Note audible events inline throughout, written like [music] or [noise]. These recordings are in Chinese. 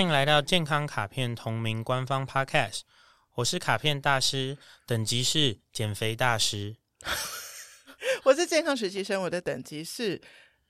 欢迎来到健康卡片同名官方 Podcast，我是卡片大师，等级是减肥大师。[laughs] 我是健康实习生，我的等级是，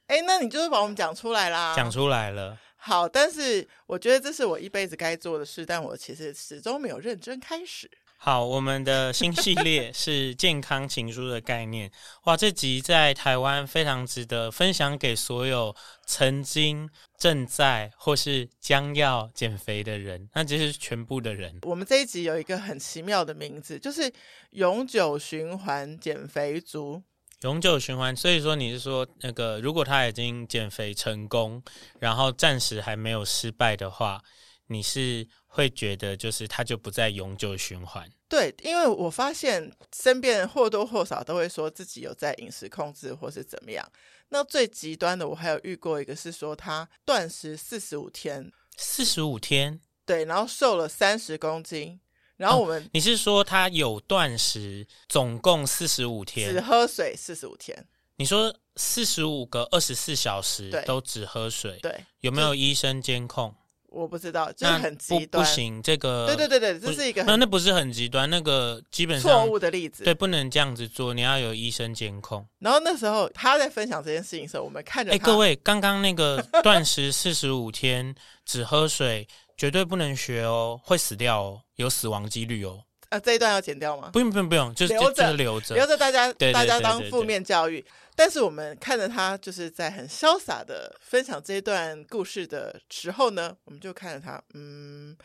哎，那你就是把我们讲出来啦，讲出来了。好，但是我觉得这是我一辈子该做的事，但我其实始终没有认真开始。好，我们的新系列是健康情书的概念。[laughs] 哇，这集在台湾非常值得分享给所有曾经正在或是将要减肥的人，那这是全部的人。我们这一集有一个很奇妙的名字，就是永久循环减肥族。永久循环，所以说你是说那个，如果他已经减肥成功，然后暂时还没有失败的话，你是？会觉得就是它就不再永久循环。对，因为我发现身边人或多或少都会说自己有在饮食控制或是怎么样。那最极端的，我还有遇过一个是说他断食四十五天，四十五天，对，然后瘦了三十公斤。然后我们、哦、你是说他有断食，总共四十五天，只喝水四十五天？你说四十五个二十四小时都只喝水，对，有没有医生监控？我不知道，就是很极端。不，不行，这个对对对对，这是一个那那不是很极端，那个基本上错误的例子。对，不能这样子做，你要有医生监控。然后那时候他在分享这件事情的时候，我们看着。哎，各位，刚刚那个断食四十五天 [laughs] 只喝水，绝对不能学哦，会死掉哦，有死亡几率哦。啊，这一段要剪掉吗？不用不用不用，就是留着留着，留着大家大家当负面教育。但是我们看着他就是在很潇洒的分享这一段故事的时候呢，我们就看着他，嗯，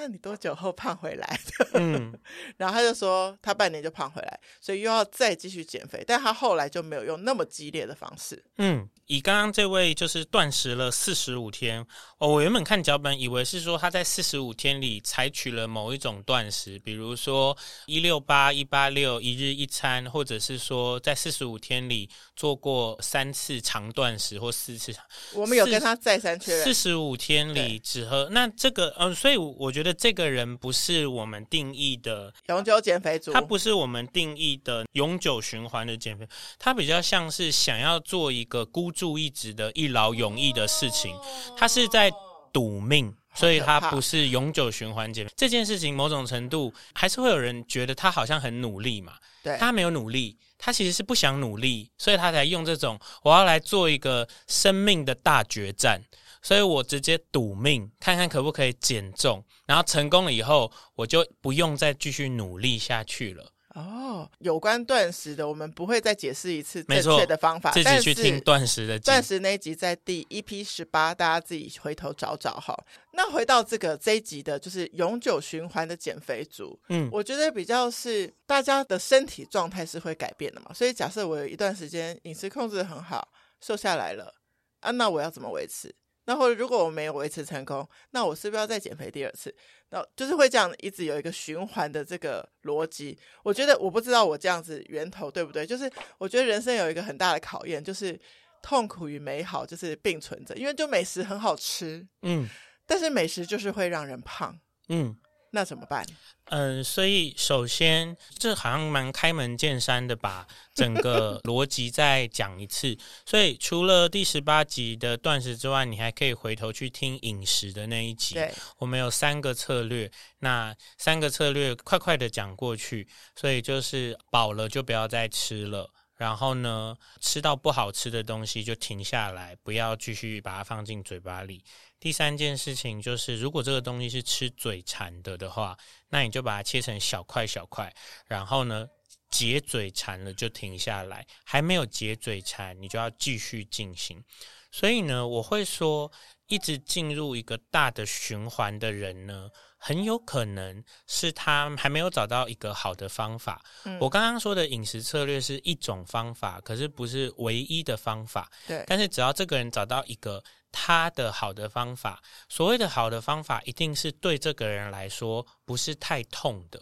那你多久后胖回来的？嗯，[laughs] 然后他就说他半年就胖回来，所以又要再继续减肥，但他后来就没有用那么激烈的方式。嗯。以刚刚这位就是断食了四十五天，哦，我原本看脚本以为是说他在四十五天里采取了某一种断食，比如说一六八一八六一日一餐，或者是说在四十五天里做过三次长断食或四次。我们有跟他再三确认，四十五天里只喝那这个，嗯、呃，所以我觉得这个人不是我们定义的永久减肥族，他不是我们定义的永久循环的减肥，他比较像是想要做一个孤。注一掷的一劳永逸的事情，他是在赌命，所以他不是永久循环减肥这件事情。某种程度还是会有人觉得他好像很努力嘛，对，他没有努力，他其实是不想努力，所以他才用这种我要来做一个生命的大决战，所以我直接赌命，看看可不可以减重，然后成功了以后，我就不用再继续努力下去了。哦，有关断食的，我们不会再解释一次正确的方法。自己去听断食的。断食那一集在第一批十八，大家自己回头找找哈。那回到这个这一集的，就是永久循环的减肥族。嗯，我觉得比较是大家的身体状态是会改变的嘛。所以假设我有一段时间饮食控制得很好，瘦下来了啊，那我要怎么维持？那或者如果我没有维持成功，那我是不是要再减肥第二次？那就是会这样一直有一个循环的这个逻辑。我觉得我不知道我这样子源头对不对？就是我觉得人生有一个很大的考验，就是痛苦与美好就是并存着。因为就美食很好吃，嗯，但是美食就是会让人胖，嗯。那怎么办？嗯，所以首先，这好像蛮开门见山的，把整个 [laughs] 逻辑再讲一次。所以除了第十八集的断食之外，你还可以回头去听饮食的那一集。对，我们有三个策略，那三个策略快快的讲过去。所以就是饱了就不要再吃了。然后呢，吃到不好吃的东西就停下来，不要继续把它放进嘴巴里。第三件事情就是，如果这个东西是吃嘴馋的的话，那你就把它切成小块小块。然后呢，解嘴馋了就停下来，还没有解嘴馋，你就要继续进行。所以呢，我会说，一直进入一个大的循环的人呢。很有可能是他还没有找到一个好的方法。嗯，我刚刚说的饮食策略是一种方法，可是不是唯一的方法。对，但是只要这个人找到一个他的好的方法，所谓的好的方法，一定是对这个人来说不是太痛的。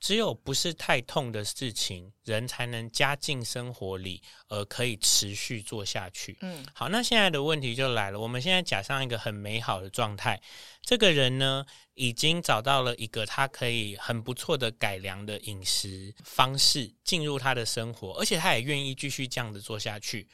只有不是太痛的事情，人才能加进生活里，而可以持续做下去。嗯，好，那现在的问题就来了。我们现在假上一个很美好的状态，这个人呢，已经找到了一个他可以很不错的改良的饮食方式进入他的生活，而且他也愿意继续这样子做下去。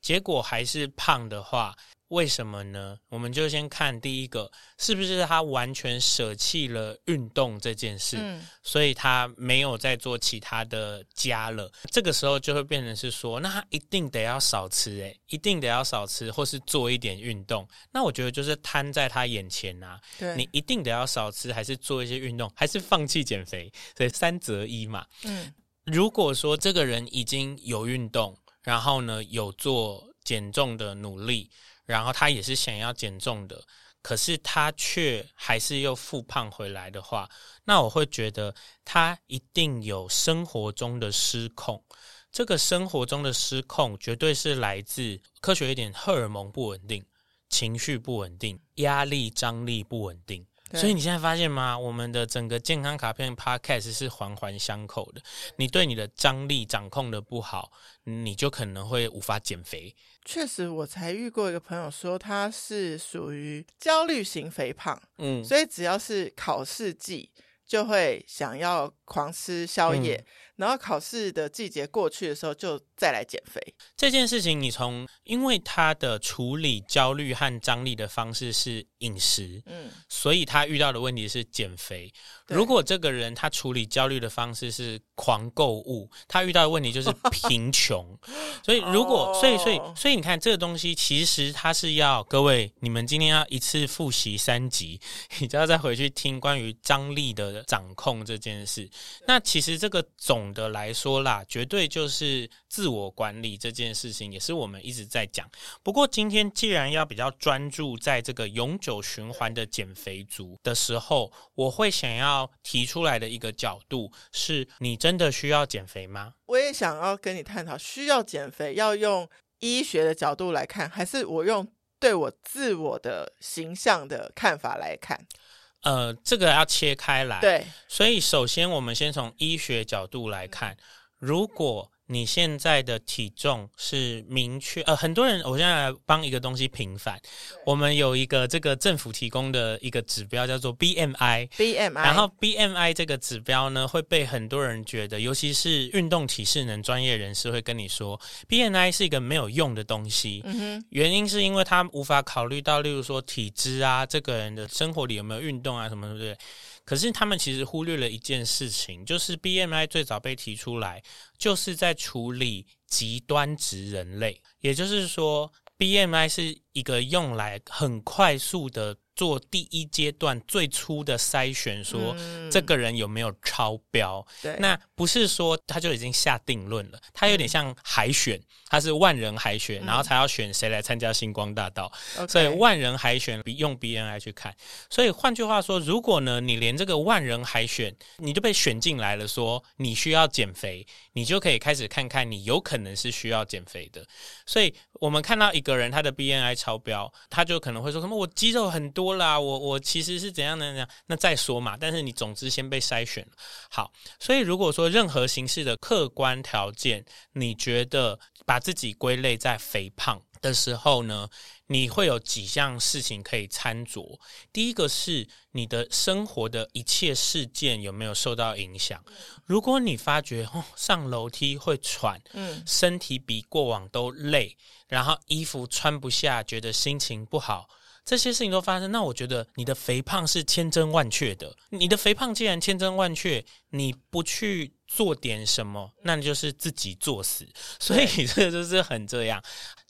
结果还是胖的话，为什么呢？我们就先看第一个，是不是他完全舍弃了运动这件事，嗯、所以他没有再做其他的家了。这个时候就会变成是说，那他一定得要少吃，诶，一定得要少吃，或是做一点运动。那我觉得就是摊在他眼前啊，对你一定得要少吃，还是做一些运动，还是放弃减肥，所以三择一嘛。嗯，如果说这个人已经有运动，然后呢有做减重的努力。然后他也是想要减重的，可是他却还是又复胖回来的话，那我会觉得他一定有生活中的失控。这个生活中的失控，绝对是来自科学一点，荷尔蒙不稳定、情绪不稳定、压力张力不稳定。对所以你现在发现吗？我们的整个健康卡片 Podcast 是环环相扣的。你对你的张力掌控的不好，你就可能会无法减肥。确实，我才遇过一个朋友说他是属于焦虑型肥胖，嗯，所以只要是考试季就会想要狂吃宵夜。嗯然后考试的季节过去的时候，就再来减肥。这件事情，你从因为他的处理焦虑和张力的方式是饮食，嗯，所以他遇到的问题是减肥。如果这个人他处理焦虑的方式是狂购物，他遇到的问题就是 [laughs] 贫穷。所以如果，所以所以所以你看这个东西，其实他是要各位，你们今天要一次复习三集，你就要再回去听关于张力的掌控这件事。那其实这个总。的来说啦，绝对就是自我管理这件事情，也是我们一直在讲。不过今天既然要比较专注在这个永久循环的减肥族的时候，我会想要提出来的一个角度是：你真的需要减肥吗？我也想要跟你探讨，需要减肥要用医学的角度来看，还是我用对我自我的形象的看法来看？呃，这个要切开来。对，所以首先我们先从医学角度来看，如果你现在的体重是明确，呃，很多人，我现在来帮一个东西平反。我们有一个这个政府提供的一个指标叫做 BMI，BMI，BMI 然后 BMI 这个指标呢会被很多人觉得，尤其是运动体适能专业人士会跟你说，BMI 是一个没有用的东西。嗯哼，原因是因为他无法考虑到，例如说体脂啊，这个人的生活里有没有运动啊，什么对不对？可是他们其实忽略了一件事情，就是 BMI 最早被提出来，就是在处理极端值人类，也就是说，BMI 是一个用来很快速的。做第一阶段最初的筛选，说这个人有没有超标？对，那不是说他就已经下定论了，他有点像海选，他是万人海选，然后才要选谁来参加星光大道，所以万人海选比用 BNI 去看。所以换句话说，如果呢你连这个万人海选你就被选进来了，说你需要减肥，你就可以开始看看你有可能是需要减肥的。所以我们看到一个人他的 BNI 超标，他就可能会说什么我肌肉很多。多啦，我我其实是怎样的呢？那再说嘛。但是你总之先被筛选了。好，所以如果说任何形式的客观条件，你觉得把自己归类在肥胖的时候呢，你会有几项事情可以参酌。第一个是你的生活的一切事件有没有受到影响？如果你发觉哦，上楼梯会喘，嗯，身体比过往都累，然后衣服穿不下，觉得心情不好。这些事情都发生，那我觉得你的肥胖是千真万确的。你的肥胖既然千真万确，你不去做点什么，那你就是自己作死。所以这个就是很这样。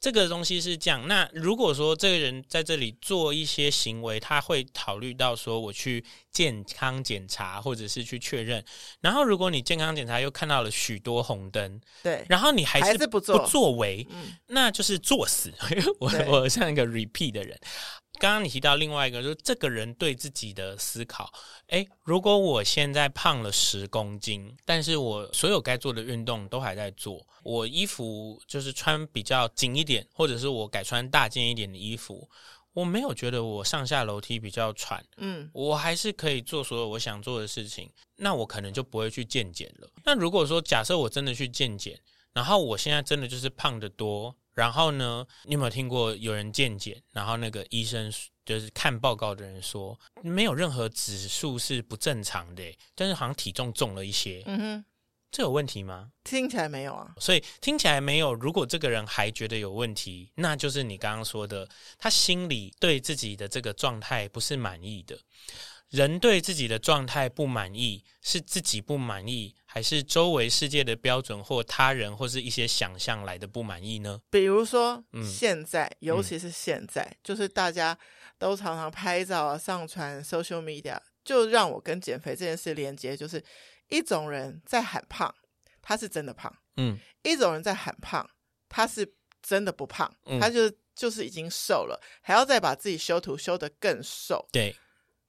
这个东西是这样。那如果说这个人在这里做一些行为，他会考虑到说我去健康检查，或者是去确认。然后如果你健康检查又看到了许多红灯，对，然后你还是不作为，嗯，那就是作死。[laughs] 我对我像一个 repeat 的人。刚刚你提到另外一个，就是这个人对自己的思考。诶，如果我现在胖了十公斤，但是我所有该做的运动都还在做，我衣服就是穿比较紧一点，或者是我改穿大件一点的衣服，我没有觉得我上下楼梯比较喘，嗯，我还是可以做所有我想做的事情，那我可能就不会去健检了。那如果说假设我真的去健检，然后我现在真的就是胖得多。然后呢，你有没有听过有人健检，然后那个医生就是看报告的人说，没有任何指数是不正常的，但是好像体重重了一些。嗯哼，这有问题吗？听起来没有啊。所以听起来没有。如果这个人还觉得有问题，那就是你刚刚说的，他心里对自己的这个状态不是满意的。人对自己的状态不满意，是自己不满意，还是周围世界的标准或他人或是一些想象来的不满意呢？比如说，嗯，现在，尤其是现在，嗯，就是大家都常常拍照啊，上传 social media，就让我跟减肥这件事连接，就是一种人在喊胖，他是真的胖，嗯，一种人在喊胖，他是真的不胖，嗯，他就就是已经瘦了，还要再把自己修图修得更瘦，对。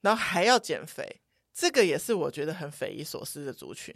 然后还要减肥，这个也是我觉得很匪夷所思的族群。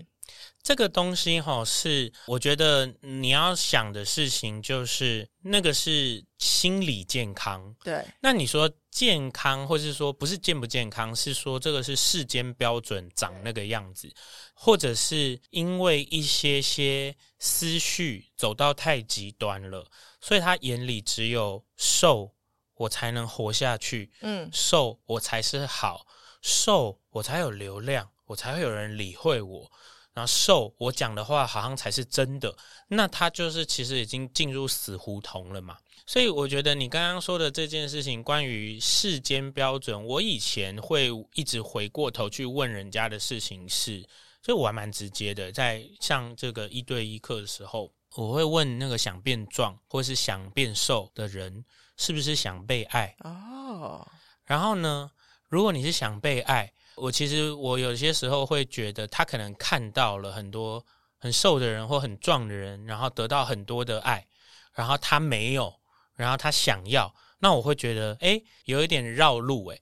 这个东西哈，是我觉得你要想的事情，就是那个是心理健康。对，那你说健康，或是说不是健不健康，是说这个是世间标准长那个样子，或者是因为一些些思绪走到太极端了，所以他眼里只有瘦。我才能活下去，嗯，瘦我才是好，瘦我才有流量，我才会有人理会我，然后瘦我讲的话好像才是真的，那他就是其实已经进入死胡同了嘛。所以我觉得你刚刚说的这件事情，关于世间标准，我以前会一直回过头去问人家的事情是，所以我还蛮直接的，在上这个一对一课的时候，我会问那个想变壮或是想变瘦的人。是不是想被爱？哦，然后呢，如果你是想被爱，我其实我有些时候会觉得他可能看到了很多很瘦的人或很壮的人，然后得到很多的爱，然后他没有，然后他想要，那我会觉得，诶，有一点绕路诶，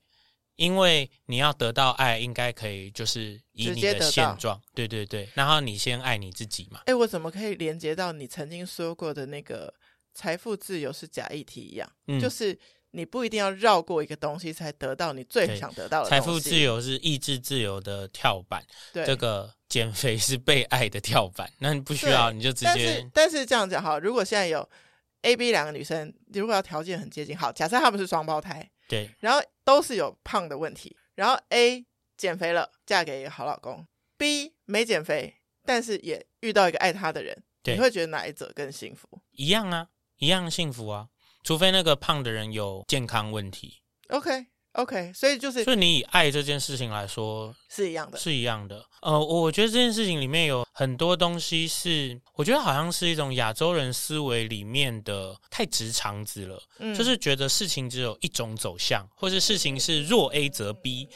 因为你要得到爱，应该可以就是以你的现状，对对对，然后你先爱你自己嘛。诶，我怎么可以连接到你曾经说过的那个？财富自由是假议题一样，嗯，就是你不一定要绕过一个东西才得到你最想得到的东西。财富自由是意志自由的跳板，对，这个减肥是被爱的跳板。那你不需要，你就直接。但是，但是这样讲哈，如果现在有 A、B 两个女生，如果要条件很接近，好，假设她们是双胞胎，对，然后都是有胖的问题，然后 A 减肥了，嫁给一个好老公；B 没减肥，但是也遇到一个爱她的人，你会觉得哪一者更幸福？一样啊。一样幸福啊，除非那个胖的人有健康问题。OK OK，所以就是，所以你以爱这件事情来说是一样的，是一样的。呃，我觉得这件事情里面有很多东西是，我觉得好像是一种亚洲人思维里面的太直肠子了，嗯，就是觉得事情只有一种走向，或是事情是若 A 则 B。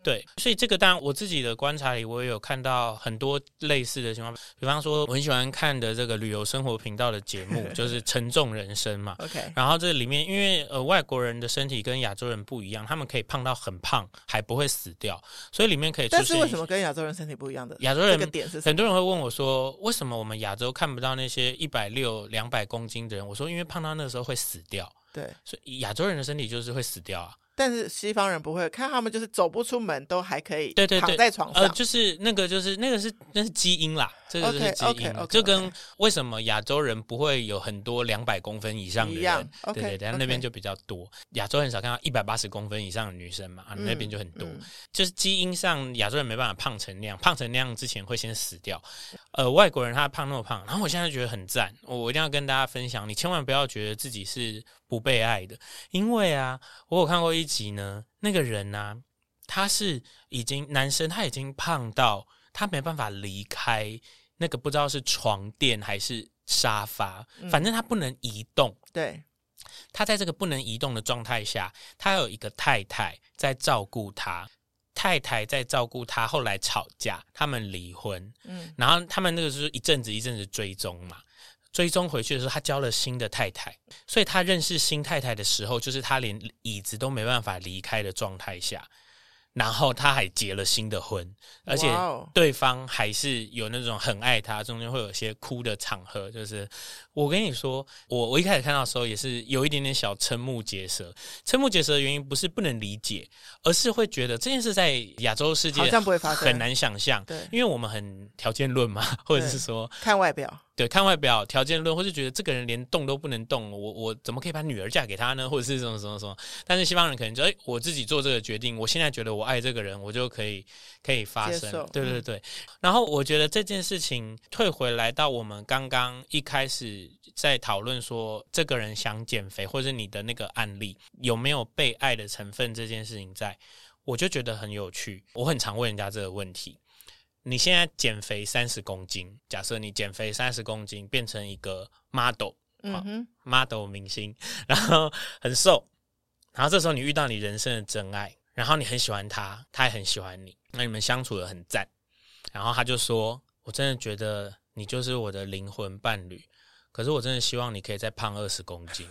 对，所以这个当然我自己的观察里，我也有看到很多类似的情况。比方说，我很喜欢看的这个旅游生活频道的节目，就是《沉重人生》嘛。[laughs] OK，然后这里面，因为呃外国人的身体跟亚洲人不一样，他们可以胖到很胖还不会死掉，所以里面可以出现。但是为什么跟亚洲人身体不一样的？亚洲人很多人会问我说，为什么我们亚洲看不到那些一百六、两百公斤的人？我说，因为胖到那个时候会死掉。对，所以亚洲人的身体就是会死掉啊。但是西方人不会看他们，就是走不出门都还可以，对对对，躺在床上，呃，就是那个，就是那个是那是基因啦，这个就是基因，就、okay, okay, okay, 跟为什么亚洲人不会有很多两百公分以上的人，对对对，但那边就比较多，亚.洲很少看到一百八十公分以上的女生嘛，嗯、那边就很多、嗯，就是基因上亚洲人没办法胖成那样，胖成那样之前会先死掉，呃，外国人他胖那么胖，然后我现在觉得很赞，我一定要跟大家分享，你千万不要觉得自己是不被爱的，因为啊，我有看过一集呢，那个人呢、啊，他是已经男生，他已经胖到他没办法离开那个不知道是床垫还是沙发，反正他不能移动。嗯、对，他在这个不能移动的状态下，他有一个太太在照顾他，太太在照顾他，后来吵架，他们离婚。嗯，然后他们那个就是一阵子一阵子追踪嘛。追踪回去的时候，他交了新的太太，所以他认识新太太的时候，就是他连椅子都没办法离开的状态下。然后他还结了新的婚，而且对方还是有那种很爱他，中间会有些哭的场合。就是我跟你说，我我一开始看到的时候也是有一点点小瞠目结舌。瞠目结舌的原因不是不能理解，而是会觉得这件事在亚洲世界好像不会发生，很难想象。对，因为我们很条件论嘛，或者是说看外表。对，看外表条件论，或是觉得这个人连动都不能动，我我怎么可以把女儿嫁给他呢？[laughs] 或者是什么什么什么？但是西方人可能觉得，哎，我自己做这个决定，我现在觉得我爱这个人，我就可以可以发生。对对对。然后我觉得这件事情退回来到我们刚刚一开始在讨论说，这个人想减肥，或者你的那个案例有没有被爱的成分这件事情在，在我就觉得很有趣。我很常问人家这个问题。你现在减肥三十公斤，假设你减肥三十公斤，变成一个 model，嗯哼，model 明星，然后很瘦，然后这时候你遇到你人生的真爱，然后你很喜欢他，他也很喜欢你，那你们相处的很赞，然后他就说：“我真的觉得你就是我的灵魂伴侣，可是我真的希望你可以再胖二十公斤，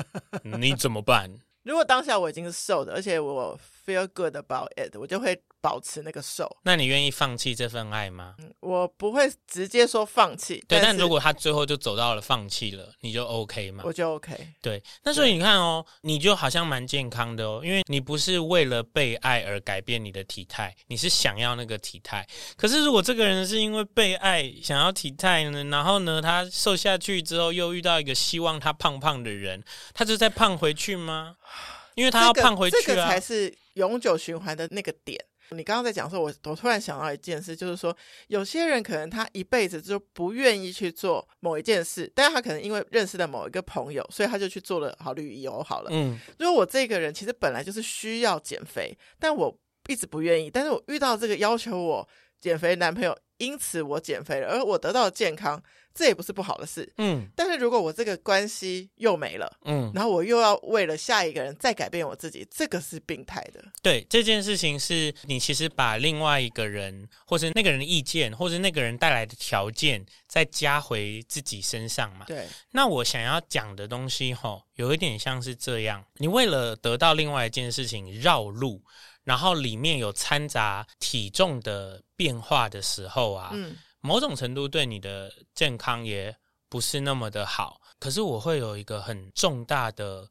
[laughs] 你怎么办？”如果当下我已经是瘦的，而且我 feel good about it，我就会。保持那个瘦，那你愿意放弃这份爱吗？嗯，我不会直接说放弃。对，但，但如果他最后就走到了放弃了，你就 OK 吗？我就 OK。对，那所以你看哦，你就好像蛮健康的哦，因为你不是为了被爱而改变你的体态，你是想要那个体态。可是如果这个人是因为被爱想要体态呢，然后呢，他瘦下去之后又遇到一个希望他胖胖的人，他就再胖回去吗？[sighs] 因为他要胖回去啊，这个，这个才是永久循环的那个点。你刚刚在讲说，我我突然想到一件事，就是说，有些人可能他一辈子就不愿意去做某一件事，但是他可能因为认识了某一个朋友，所以他就去做了好旅游好了。嗯，如果我这个人其实本来就是需要减肥，但我一直不愿意，但是我遇到这个要求我减肥男朋友，因此我减肥了，而我得到了健康。这也不是不好的事，嗯，但是如果我这个关系又没了，嗯，然后我又要为了下一个人再改变我自己，这个是病态的。对，这件事情是你其实把另外一个人，或是那个人的意见，或是那个人带来的条件，再加回自己身上嘛。对。那我想要讲的东西，吼，有一点像是这样：你为了得到另外一件事情绕路，然后里面有掺杂体重的变化的时候啊，嗯。某种程度对你的健康也不是那么的好，可是我会有一个很重大的，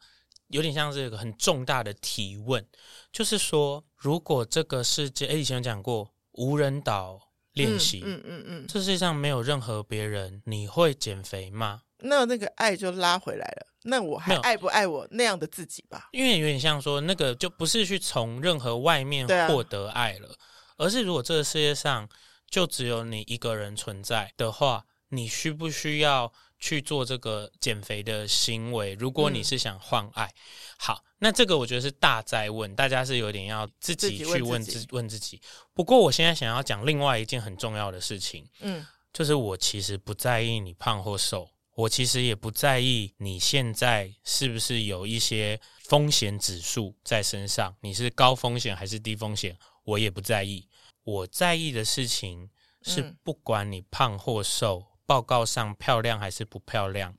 有点像是一个很重大的提问，就是说，如果这个世界，哎，以前有讲过无人岛练习，嗯嗯嗯，嗯，这世界上没有任何别人，你会减肥吗？那那个爱就拉回来了，那我还爱不爱我那样的自己吧？因为有点像说，那个就不是去从任何外面获得爱了，啊、而是如果这个世界上。就只有你一个人存在的话，你需不需要去做这个减肥的行为？如果你是想换爱，嗯、好，那这个我觉得是大哉问，大家是有点要自己去问自己问自己。不过我现在想要讲另外一件很重要的事情，嗯，就是我其实不在意你胖或瘦，我其实也不在意你现在是不是有一些风险指数在身上，你是高风险还是低风险，我也不在意。我在意的事情是，不管你胖或瘦，嗯，报告上漂亮还是不漂亮，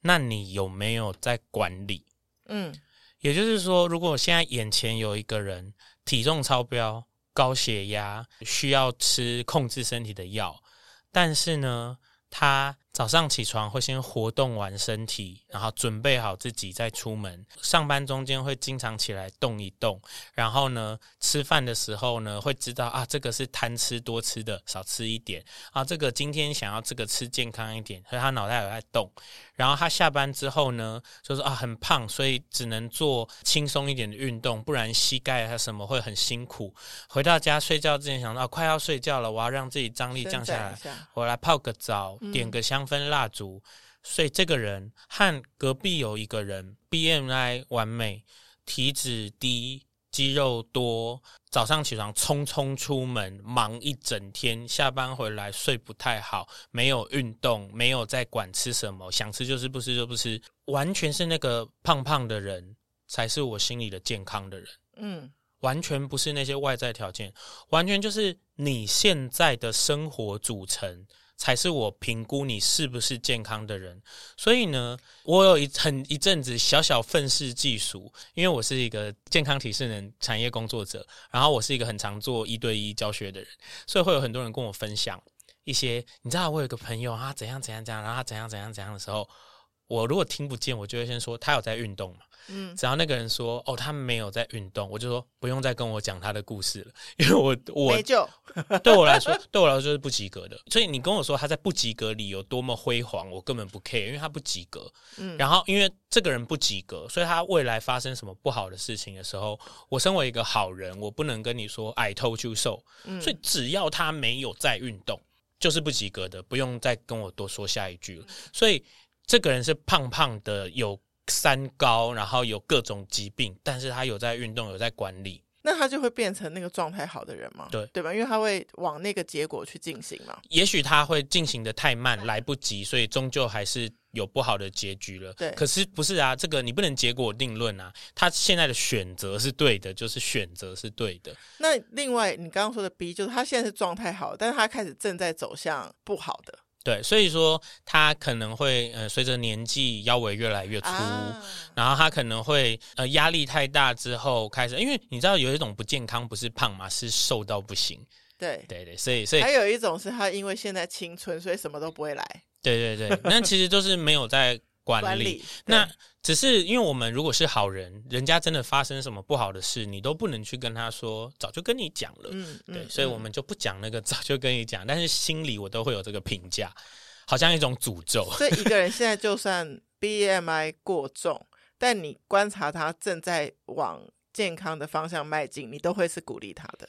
那你有没有在管理？嗯，也就是说，如果我现在眼前有一个人体重超标、高血压，需要吃控制身体的药，但是呢，他早上起床会先活动完身体，然后准备好自己再出门。上班中间会经常起来动一动，然后呢，吃饭的时候呢，会知道啊，这个是贪吃多吃的，少吃一点啊。这个今天想要这个吃健康一点，所以他脑袋有在动。然后他下班之后呢，就是啊很胖，所以只能做轻松一点的运动，不然膝盖他什么会很辛苦。回到家睡觉之前想到啊，快要睡觉了，我要让自己张力降下来，我来泡个澡，点个香。分蜡烛，所以这个人和隔壁有一个人，BMI 完美，体脂低，肌肉多，早上起床匆匆出门，忙一整天，下班回来睡不太好，没有运动，没有在管吃什么，想吃就吃，不吃就不吃，完全是那个胖胖的人才是我心里的健康的人。嗯，完全不是那些外在条件，完全就是你现在的生活组成。才是我评估你是不是健康的人，所以呢，我有一很一阵子小小愤世嫉俗，因为我是一个健康体适能产业工作者，然后我是一个很常做一对一教学的人，所以会有很多人跟我分享一些，你知道我有个朋友啊，怎样怎样怎样，然后他怎样怎样怎样的时候，我如果听不见，我就会先说他有在运动嘛。嗯，只要那个人说哦，他没有在运动，我就说不用再跟我讲他的故事了，[laughs] 因为我我没救 [laughs] 对我来说，[laughs] 对我来说就是不及格的。所以你跟我说他在不及格里有多么辉煌，我根本不 care，因为他不及格。嗯，然后因为这个人不及格，所以他未来发生什么不好的事情的时候，我身为一个好人，我不能跟你说 I told you so。嗯，所以只要他没有在运动，就是不及格的，不用再跟我多说下一句了。所以这个人是胖胖的，有。三高，然后有各种疾病，但是他有在运动，有在管理，那他就会变成那个状态好的人吗？对，对吧？因为他会往那个结果去进行嘛。也许他会进行的太慢，来不及，所以终究还是有不好的结局了。对，可是不是啊？这个你不能结果定论啊。他现在的选择是对的，就是选择是对的。那另外，你刚刚说的 B，就是他现在是状态好，但是他开始正在走向不好的。对，所以说他可能会呃随着年纪腰围越来越粗，啊、然后他可能会呃压力太大之后开始，因为你知道有一种不健康不是胖嘛，是瘦到不行。对对对，所以所以还有一种是他因为现在青春，所以什么都不会来。对对对，那其实就是没有在。管理，管理那只是因为我们如果是好人，人家真的发生什么不好的事，你都不能去跟他说，早就跟你讲了。嗯，对，嗯、所以我们就不讲那个早就跟你讲，但是心里我都会有这个评价，好像一种诅咒。所以一个人现在就算 BMI 过重，但你观察他正在往健康的方向迈进，你都会是鼓励他的。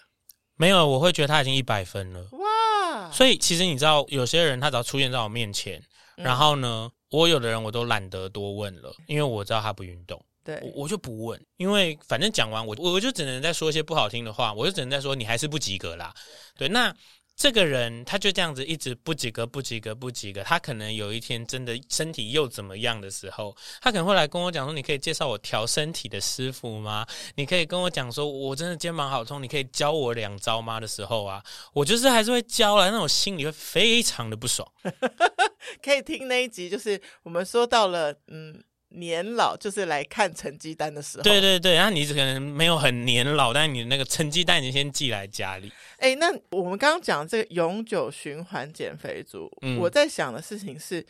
没有，我会觉得他已经一百分了。哇！所以其实你知道，有些人他只要出现在我面前，嗯、然后呢？我有的人我都懒得多问了，因为我知道他不运动，对，我，我就不问，因为反正讲完我我就只能再说一些不好听的话，我就只能再说你还是不及格啦，对，那这个人他就这样子一直不及格不及格不及格，他可能有一天真的身体又怎么样的时候，他可能会来跟我讲说，你可以介绍我调身体的师傅吗？你可以跟我讲说，我真的肩膀好痛，你可以教我两招吗？的时候啊，我就是还是会教了，那种心里会非常的不爽。[laughs] 可以听那一集，就是我们说到了，嗯，年老就是来看成绩单的时候。对对对，然后你可能没有很年老，但是你那个成绩单你先寄来家里。哎，那我们刚刚讲这个永久循环减肥族，嗯、我在想的事情是，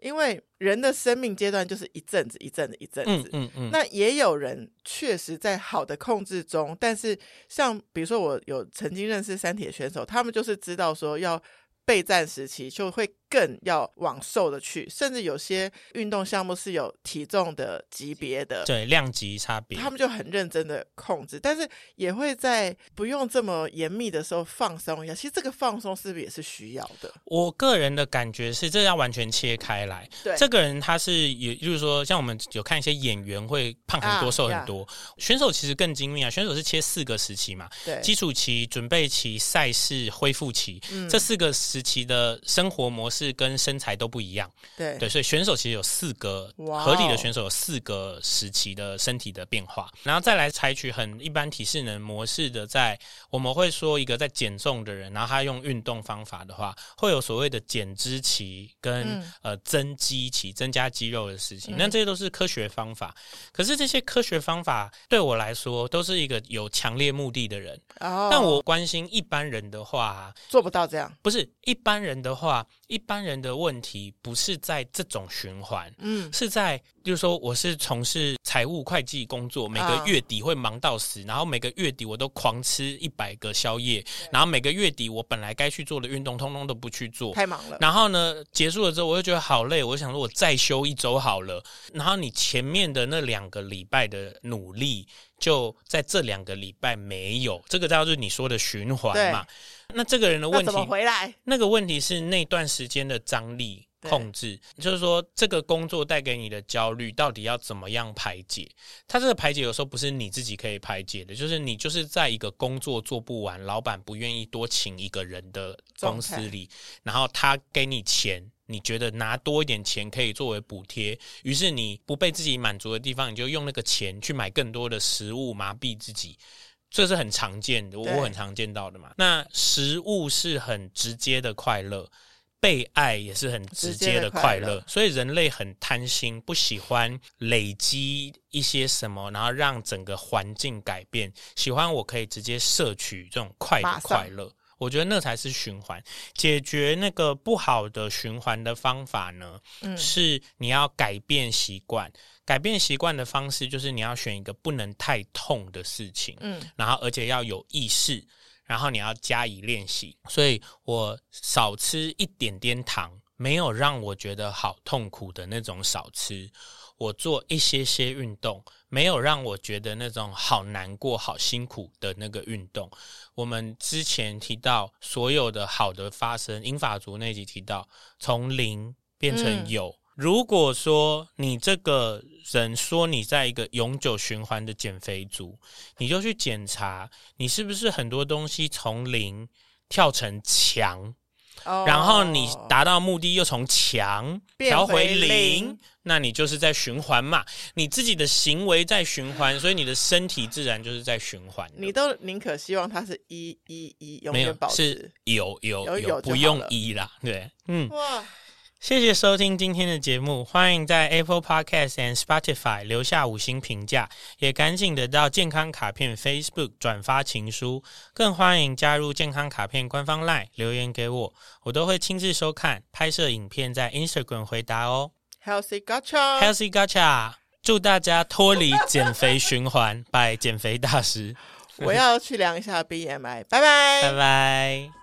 因为人的生命阶段就是一阵子一阵子一阵子，嗯嗯，嗯，那也有人确实在好的控制中，但是像比如说我有曾经认识三铁选手，他们就是知道说要。备战时期就会更要往瘦的去，甚至有些运动项目是有体重的级别的，对，量级差别，他们就很认真的控制，但是也会在不用这么严密的时候放松一下。其实这个放松是不是也是需要的？我个人的感觉是，这要完全切开来。对，这个人他是，也就是说，像我们有看一些演员会胖很多、啊、瘦很多，选手其实更精密啊。选手是切四个时期嘛，对，基础期、准备期、赛事、恢复期，嗯、这四个时期的生活模式跟身材都不一样，对。对，所以选手其实有四个合理的选手有四个时期的身体的变化，然后再来采取很一般体适能模式的，在我们会说一个在减重的人，然后他用运动方法的话，会有所谓的减脂期跟、嗯、呃增肌期，增加肌肉的事情，那这些都是科学方法。可是这些科学方法对我来说都是一个有强烈目的的人，哦、但我关心一般人的话做不到这样，不是一般人的话，一般人的问题不是在这种循环，嗯，是在，就是说，我是从事财务会计工作，每个月底会忙到死，然后每个月底我都狂吃一百个宵夜，然后每个月底我本来该去做的运动，通通都不去做，太忙了。然后呢，结束了之后，我就觉得好累，我想说我再休一周好了。然后你前面的那两个礼拜的努力，就在这两个礼拜没有，这个叫做你说的循环嘛。那这个人的问题，怎么回来？那个问题是那段时间的张力控制，就是说这个工作带给你的焦虑到底要怎么样排解？他这个排解有时候不是你自己可以排解的，就是你就是在一个工作做不完，老板不愿意多请一个人的公司里，然后他给你钱，你觉得拿多一点钱可以作为补贴，于是你不被自己满足的地方，你就用那个钱去买更多的食物麻痹自己。这是很常见的，我很常见到的嘛。那食物是很直接的快乐，被爱也是很直接的快乐。所以人类很贪心，不喜欢累积一些什么，然后让整个环境改变。喜欢我可以直接摄取这种快的快乐。我觉得那才是循环。解决那个不好的循环的方法呢，嗯，是你要改变习惯。改变习惯的方式就是你要选一个不能太痛的事情，嗯，然后而且要有意识，然后你要加以练习。所以我少吃一点点糖，没有让我觉得好痛苦的那种少吃。我做一些些运动，没有让我觉得那种好难过、好辛苦的那个运动。我们之前提到所有的好的发生，英法族那集提到从零变成有。嗯如果说你这个人说你在一个永久循环的减肥族，你就去检查你是不是很多东西从零跳成强，oh, 然后你达到目的又从强调回零，那你就是在循环嘛。你自己的行为在循环，所以你的身体自然就是在循环。你都宁可希望它是一一一永远保持，是有有有，有，有不用一啦，对，嗯。哇谢谢收听今天的节目，欢迎在 Apple Podcast and Spotify 留下五星评价，也赶紧的到健康卡片 Facebook 转发情书，更欢迎加入健康卡片官方 LINE 留言给我，我都会亲自收看，拍摄影片在 Instagram 回答哦。Healthy Gacha，Healthy Gacha，祝大家脱离减肥循环，拜减肥大师。我要去量一下 BMI，拜拜，拜拜。